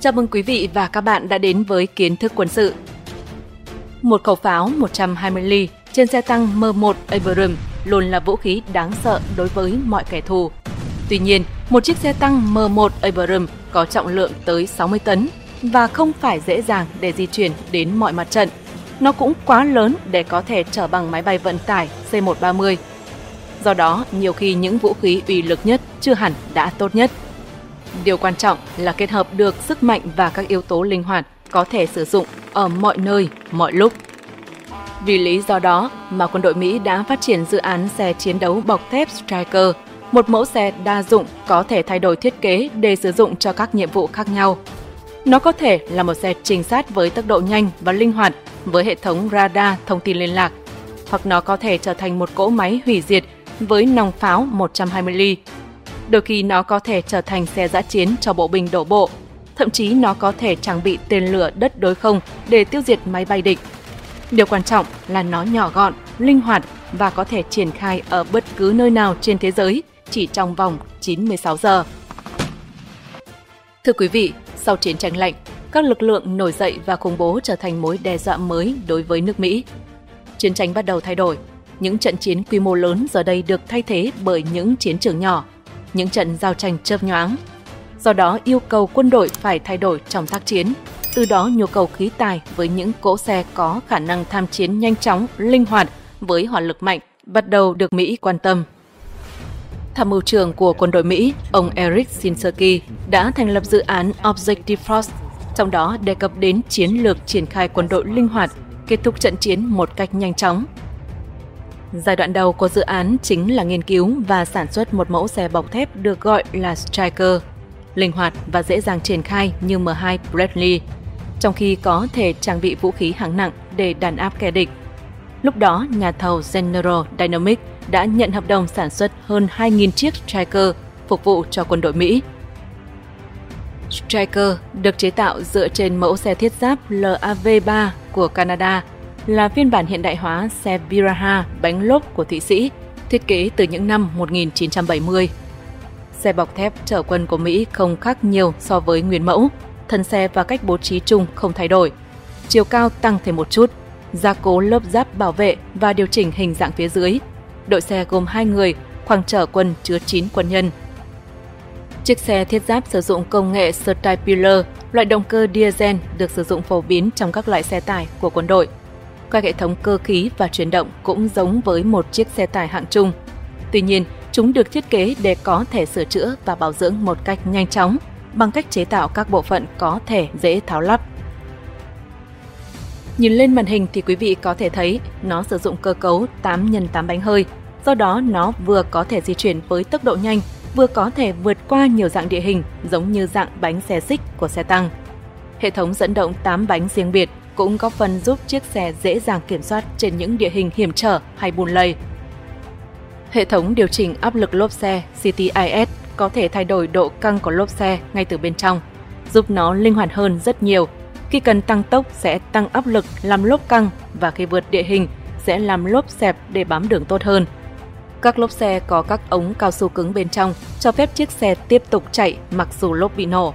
Chào mừng quý vị và các bạn đã đến với kiến thức quân sự. Một khẩu pháo 120 ly trên xe tăng M1 Abrams luôn là vũ khí đáng sợ đối với mọi kẻ thù. Tuy nhiên, một chiếc xe tăng M1 Abrams có trọng lượng tới 60 tấn và không phải dễ dàng để di chuyển đến mọi mặt trận. Nó cũng quá lớn để có thể chở bằng máy bay vận tải C-130. Do đó, nhiều khi những vũ khí uy lực nhất chưa hẳn đã tốt nhất. Điều quan trọng là kết hợp được sức mạnh và các yếu tố linh hoạt có thể sử dụng ở mọi nơi, mọi lúc. Vì lý do đó mà quân đội Mỹ đã phát triển dự án xe chiến đấu bọc thép Striker, một mẫu xe đa dụng có thể thay đổi thiết kế để sử dụng cho các nhiệm vụ khác nhau. Nó có thể là một xe trinh sát với tốc độ nhanh và linh hoạt với hệ thống radar thông tin liên lạc, hoặc nó có thể trở thành một cỗ máy hủy diệt với nòng pháo 120 ly. Đôi khi nó có thể trở thành xe giã chiến cho bộ binh đổ bộ, thậm chí nó có thể trang bị tên lửa đất đối không để tiêu diệt máy bay địch. Điều quan trọng là nó nhỏ gọn, linh hoạt và có thể triển khai ở bất cứ nơi nào trên thế giới chỉ trong vòng 96 giờ. Thưa quý vị, sau chiến tranh lạnh, các lực lượng nổi dậy và khủng bố trở thành mối đe dọa mới đối với nước Mỹ. Chiến tranh bắt đầu thay đổi, những trận chiến quy mô lớn giờ đây được thay thế bởi những chiến trường nhỏ, những trận giao tranh chớp nhoáng. Do đó yêu cầu quân đội phải thay đổi trong tác chiến, từ đó nhu cầu khí tài với những cỗ xe có khả năng tham chiến nhanh chóng, linh hoạt với hỏa lực mạnh bắt đầu được Mỹ quan tâm. Tham mưu trưởng của quân đội Mỹ, ông Eric Sinsky, đã thành lập dự án Objective Force, trong đó đề cập đến chiến lược triển khai quân đội linh hoạt, kết thúc trận chiến một cách nhanh chóng. Giai đoạn đầu của dự án chính là nghiên cứu và sản xuất một mẫu xe bọc thép được gọi là Striker, linh hoạt và dễ dàng triển khai như M2 Bradley, trong khi có thể trang bị vũ khí hạng nặng để đàn áp kẻ địch. Lúc đó, nhà thầu General Dynamics đã nhận hợp đồng sản xuất hơn 2.000 chiếc Striker phục vụ cho quân đội Mỹ. Striker được chế tạo dựa trên mẫu xe thiết giáp LAV-3 của Canada, là phiên bản hiện đại hóa xe Viraha bánh lốp của Thụy Sĩ, thiết kế từ những năm 1970. Xe bọc thép chở quân của Mỹ không khác nhiều so với nguyên mẫu, thân xe và cách bố trí chung không thay đổi. Chiều cao tăng thêm một chút, gia cố lớp giáp bảo vệ và điều chỉnh hình dạng phía dưới. Đội xe gồm 2 người, khoang chở quân chứa 9 quân nhân. Chiếc xe thiết giáp sử dụng công nghệ Stapler, loại động cơ diesel được sử dụng phổ biến trong các loại xe tải của quân đội. Các hệ thống cơ khí và chuyển động cũng giống với một chiếc xe tải hạng trung. Tuy nhiên, chúng được thiết kế để có thể sửa chữa và bảo dưỡng một cách nhanh chóng bằng cách chế tạo các bộ phận có thể dễ tháo lắp. Nhìn lên màn hình thì quý vị có thể thấy nó sử dụng cơ cấu 8 x 8 bánh hơi, do đó nó vừa có thể di chuyển với tốc độ nhanh, vừa có thể vượt qua nhiều dạng địa hình giống như dạng bánh xe xích của xe tăng. Hệ thống dẫn động 8 bánh riêng biệt cũng góp phần giúp chiếc xe dễ dàng kiểm soát trên những địa hình hiểm trở hay bùn lầy. Hệ thống điều chỉnh áp lực lốp xe CTIS có thể thay đổi độ căng của lốp xe ngay từ bên trong, giúp nó linh hoạt hơn rất nhiều. Khi cần tăng tốc sẽ tăng áp lực làm lốp căng và khi vượt địa hình sẽ làm lốp xẹp để bám đường tốt hơn. Các lốp xe có các ống cao su cứng bên trong cho phép chiếc xe tiếp tục chạy mặc dù lốp bị nổ.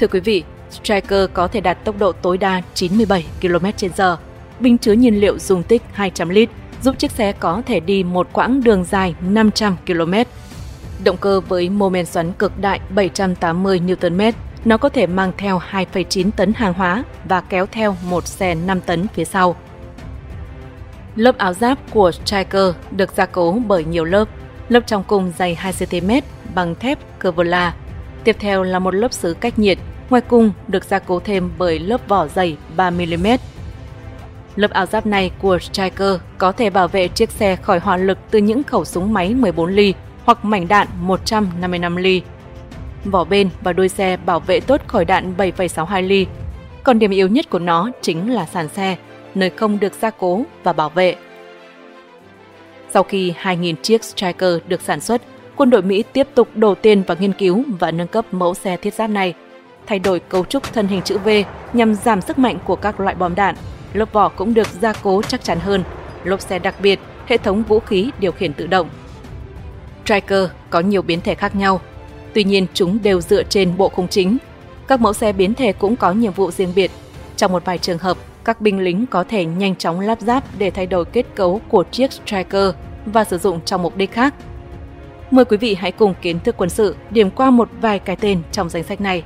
Thưa quý vị, Striker có thể đạt tốc độ tối đa 97 km/h. Bình chứa nhiên liệu dung tích 200 lít giúp chiếc xe có thể đi một quãng đường dài 500 km. Động cơ với mô men xoắn cực đại 780 Nm, nó có thể mang theo 2,9 tấn hàng hóa và kéo theo một xe 5 tấn phía sau. Lớp áo giáp của Striker được gia cố bởi nhiều lớp. Lớp trong cùng dày 2 cm bằng thép Kevlar. Tiếp theo là một lớp xứ cách nhiệt Ngoài cùng được gia cố thêm bởi lớp vỏ dày 3mm. Lớp áo giáp này của Striker có thể bảo vệ chiếc xe khỏi hỏa lực từ những khẩu súng máy 14 ly hoặc mảnh đạn 155 ly. Vỏ bên và đuôi xe bảo vệ tốt khỏi đạn 7,62 ly. Còn điểm yếu nhất của nó chính là sàn xe, nơi không được gia cố và bảo vệ. Sau khi 2.000 chiếc Striker được sản xuất, quân đội Mỹ tiếp tục đổ tiền vào nghiên cứu và nâng cấp mẫu xe thiết giáp này – thay đổi cấu trúc thân hình chữ V nhằm giảm sức mạnh của các loại bom đạn. lớp vỏ cũng được gia cố chắc chắn hơn, lốp xe đặc biệt, hệ thống vũ khí điều khiển tự động. Striker có nhiều biến thể khác nhau, tuy nhiên chúng đều dựa trên bộ khung chính. Các mẫu xe biến thể cũng có nhiệm vụ riêng biệt. Trong một vài trường hợp, các binh lính có thể nhanh chóng lắp ráp để thay đổi kết cấu của chiếc Striker và sử dụng trong mục đích khác. Mời quý vị hãy cùng kiến thức quân sự điểm qua một vài cái tên trong danh sách này.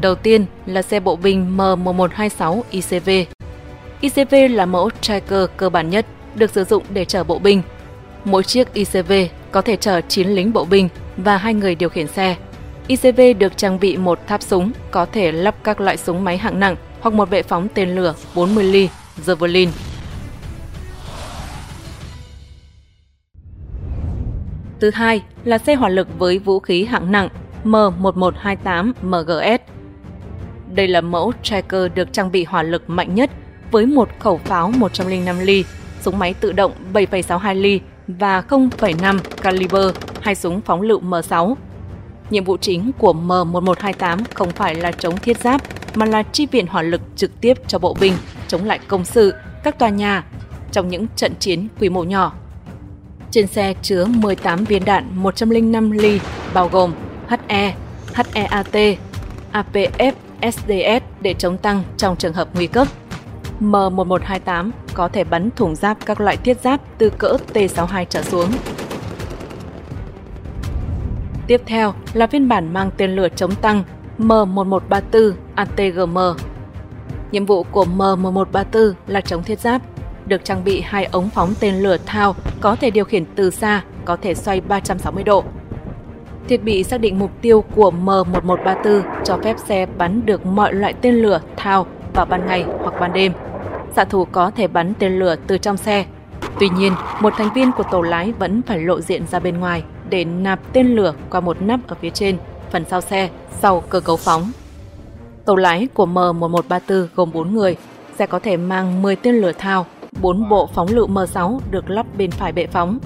Đầu tiên là xe bộ binh M1126 ICV. ICV là mẫu tracker cơ bản nhất, được sử dụng để chở bộ binh. Mỗi chiếc ICV có thể chở 9 lính bộ binh và hai người điều khiển xe. ICV được trang bị một tháp súng có thể lắp các loại súng máy hạng nặng hoặc một vệ phóng tên lửa 40 ly Javelin. Thứ hai là xe hỏa lực với vũ khí hạng nặng M1128 MGS. Đây là mẫu tracker được trang bị hỏa lực mạnh nhất với một khẩu pháo 105 ly, súng máy tự động 7,62 ly và 0,5 caliber, hai súng phóng lựu M6. Nhiệm vụ chính của M1128 không phải là chống thiết giáp mà là chi viện hỏa lực trực tiếp cho bộ binh chống lại công sự, các tòa nhà trong những trận chiến quy mô nhỏ. Trên xe chứa 18 viên đạn 105 ly bao gồm HE, HEAT, APF, SDS để chống tăng trong trường hợp nguy cấp. M1128 có thể bắn thủng giáp các loại thiết giáp từ cỡ T62 trở xuống. Tiếp theo là phiên bản mang tên lửa chống tăng M1134 ATGM. Nhiệm vụ của M1134 là chống thiết giáp, được trang bị hai ống phóng tên lửa thao có thể điều khiển từ xa, có thể xoay 360 độ. Thiết bị xác định mục tiêu của M1134 cho phép xe bắn được mọi loại tên lửa thao vào ban ngày hoặc ban đêm. Xạ thủ có thể bắn tên lửa từ trong xe. Tuy nhiên, một thành viên của tổ lái vẫn phải lộ diện ra bên ngoài để nạp tên lửa qua một nắp ở phía trên, phần sau xe, sau cơ cấu phóng. Tổ lái của M1134 gồm 4 người, sẽ có thể mang 10 tên lửa thao, 4 bộ phóng lựu M6 được lắp bên phải bệ phóng.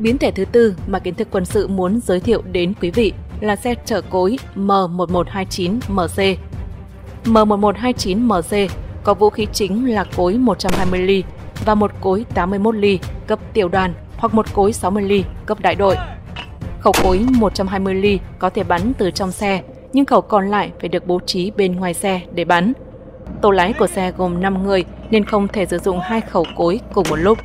Biến thể thứ tư mà kiến thức quân sự muốn giới thiệu đến quý vị là xe chở cối M1129MC. M1129MC có vũ khí chính là cối 120 ly và một cối 81 ly cấp tiểu đoàn hoặc một cối 60 ly cấp đại đội. Khẩu cối 120 ly có thể bắn từ trong xe, nhưng khẩu còn lại phải được bố trí bên ngoài xe để bắn. Tổ lái của xe gồm 5 người nên không thể sử dụng hai khẩu cối cùng một lúc.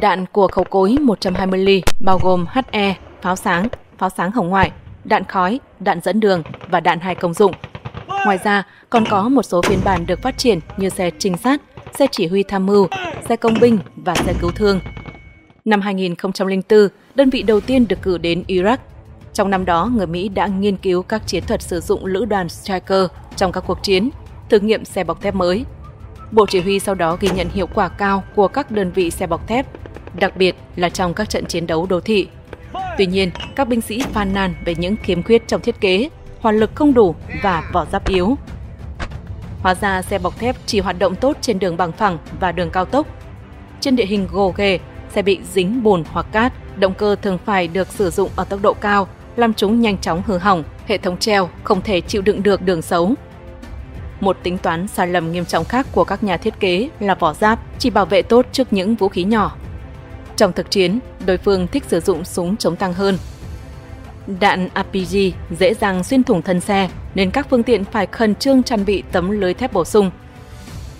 Đạn của khẩu cối 120 ly bao gồm HE, pháo sáng, pháo sáng hồng ngoại, đạn khói, đạn dẫn đường và đạn hai công dụng. Ngoài ra, còn có một số phiên bản được phát triển như xe trinh sát, xe chỉ huy tham mưu, xe công binh và xe cứu thương. Năm 2004, đơn vị đầu tiên được cử đến Iraq. Trong năm đó, người Mỹ đã nghiên cứu các chiến thuật sử dụng lữ đoàn Striker trong các cuộc chiến, thử nghiệm xe bọc thép mới. Bộ chỉ huy sau đó ghi nhận hiệu quả cao của các đơn vị xe bọc thép, đặc biệt là trong các trận chiến đấu đô thị. Tuy nhiên, các binh sĩ phàn nàn về những khiếm khuyết trong thiết kế, hỏa lực không đủ và vỏ giáp yếu. Hóa ra xe bọc thép chỉ hoạt động tốt trên đường bằng phẳng và đường cao tốc. Trên địa hình gồ ghề, xe bị dính bùn hoặc cát, động cơ thường phải được sử dụng ở tốc độ cao, làm chúng nhanh chóng hư hỏng, hệ thống treo không thể chịu đựng được đường xấu. Một tính toán sai lầm nghiêm trọng khác của các nhà thiết kế là vỏ giáp chỉ bảo vệ tốt trước những vũ khí nhỏ. Trong thực chiến, đối phương thích sử dụng súng chống tăng hơn. Đạn RPG dễ dàng xuyên thủng thân xe nên các phương tiện phải khẩn trương trang bị tấm lưới thép bổ sung.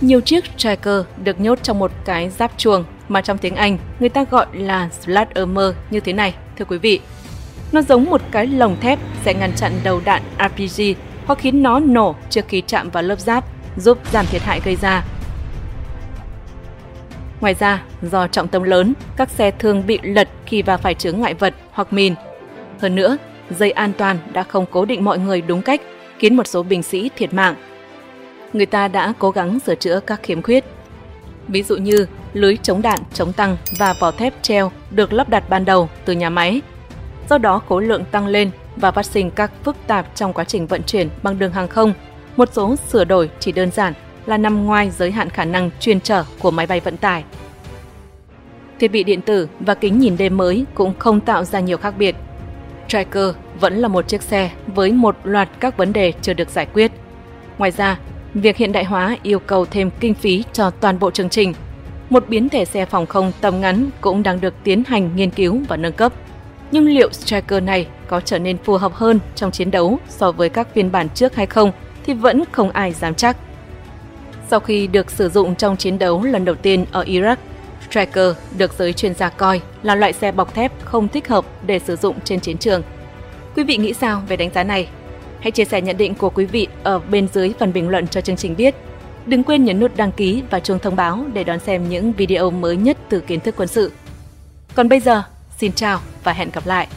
Nhiều chiếc Striker được nhốt trong một cái giáp chuồng mà trong tiếng Anh người ta gọi là Slat Armor như thế này, thưa quý vị. Nó giống một cái lồng thép sẽ ngăn chặn đầu đạn RPG hoặc khiến nó nổ trước khi chạm vào lớp giáp, giúp giảm thiệt hại gây ra. Ngoài ra, do trọng tâm lớn, các xe thường bị lật khi va phải chướng ngại vật hoặc mìn. Hơn nữa, dây an toàn đã không cố định mọi người đúng cách, khiến một số binh sĩ thiệt mạng. Người ta đã cố gắng sửa chữa các khiếm khuyết. Ví dụ như lưới chống đạn, chống tăng và vỏ thép treo được lắp đặt ban đầu từ nhà máy. Do đó khối lượng tăng lên và phát sinh các phức tạp trong quá trình vận chuyển bằng đường hàng không. Một số sửa đổi chỉ đơn giản là nằm ngoài giới hạn khả năng chuyên trở của máy bay vận tải. Thiết bị điện tử và kính nhìn đêm mới cũng không tạo ra nhiều khác biệt. Tracker vẫn là một chiếc xe với một loạt các vấn đề chưa được giải quyết. Ngoài ra, việc hiện đại hóa yêu cầu thêm kinh phí cho toàn bộ chương trình. Một biến thể xe phòng không tầm ngắn cũng đang được tiến hành nghiên cứu và nâng cấp. Nhưng liệu Striker này có trở nên phù hợp hơn trong chiến đấu so với các phiên bản trước hay không thì vẫn không ai dám chắc. Sau khi được sử dụng trong chiến đấu lần đầu tiên ở Iraq, Striker được giới chuyên gia coi là loại xe bọc thép không thích hợp để sử dụng trên chiến trường. Quý vị nghĩ sao về đánh giá này? Hãy chia sẻ nhận định của quý vị ở bên dưới phần bình luận cho chương trình biết. Đừng quên nhấn nút đăng ký và chuông thông báo để đón xem những video mới nhất từ kiến thức quân sự. Còn bây giờ, xin chào và hẹn gặp lại!